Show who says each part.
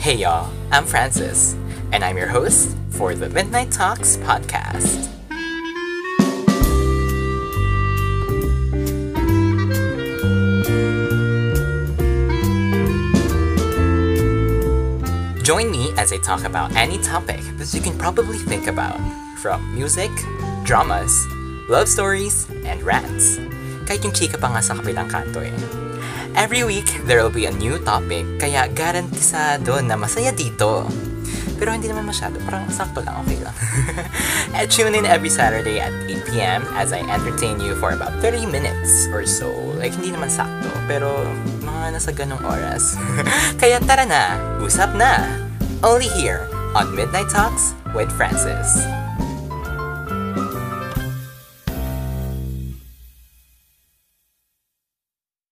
Speaker 1: Hey y'all, I'm Francis, and I'm your host for the Midnight Talks podcast. Join me as I talk about any topic that you can probably think about, from music, dramas, love stories, and rants. Kahit yung chika pa nga sa kabilang kanto eh. Every week, there will be a new topic, kaya garantisado na masaya dito. Pero hindi naman masyado, parang sakto lang, okay lang. and tune in every Saturday at 8pm as I entertain you for about 30 minutes or so. Like, hindi naman sakto, pero mga nasa ganong oras. kaya tara na, usap na! Only here on Midnight Talks with Francis.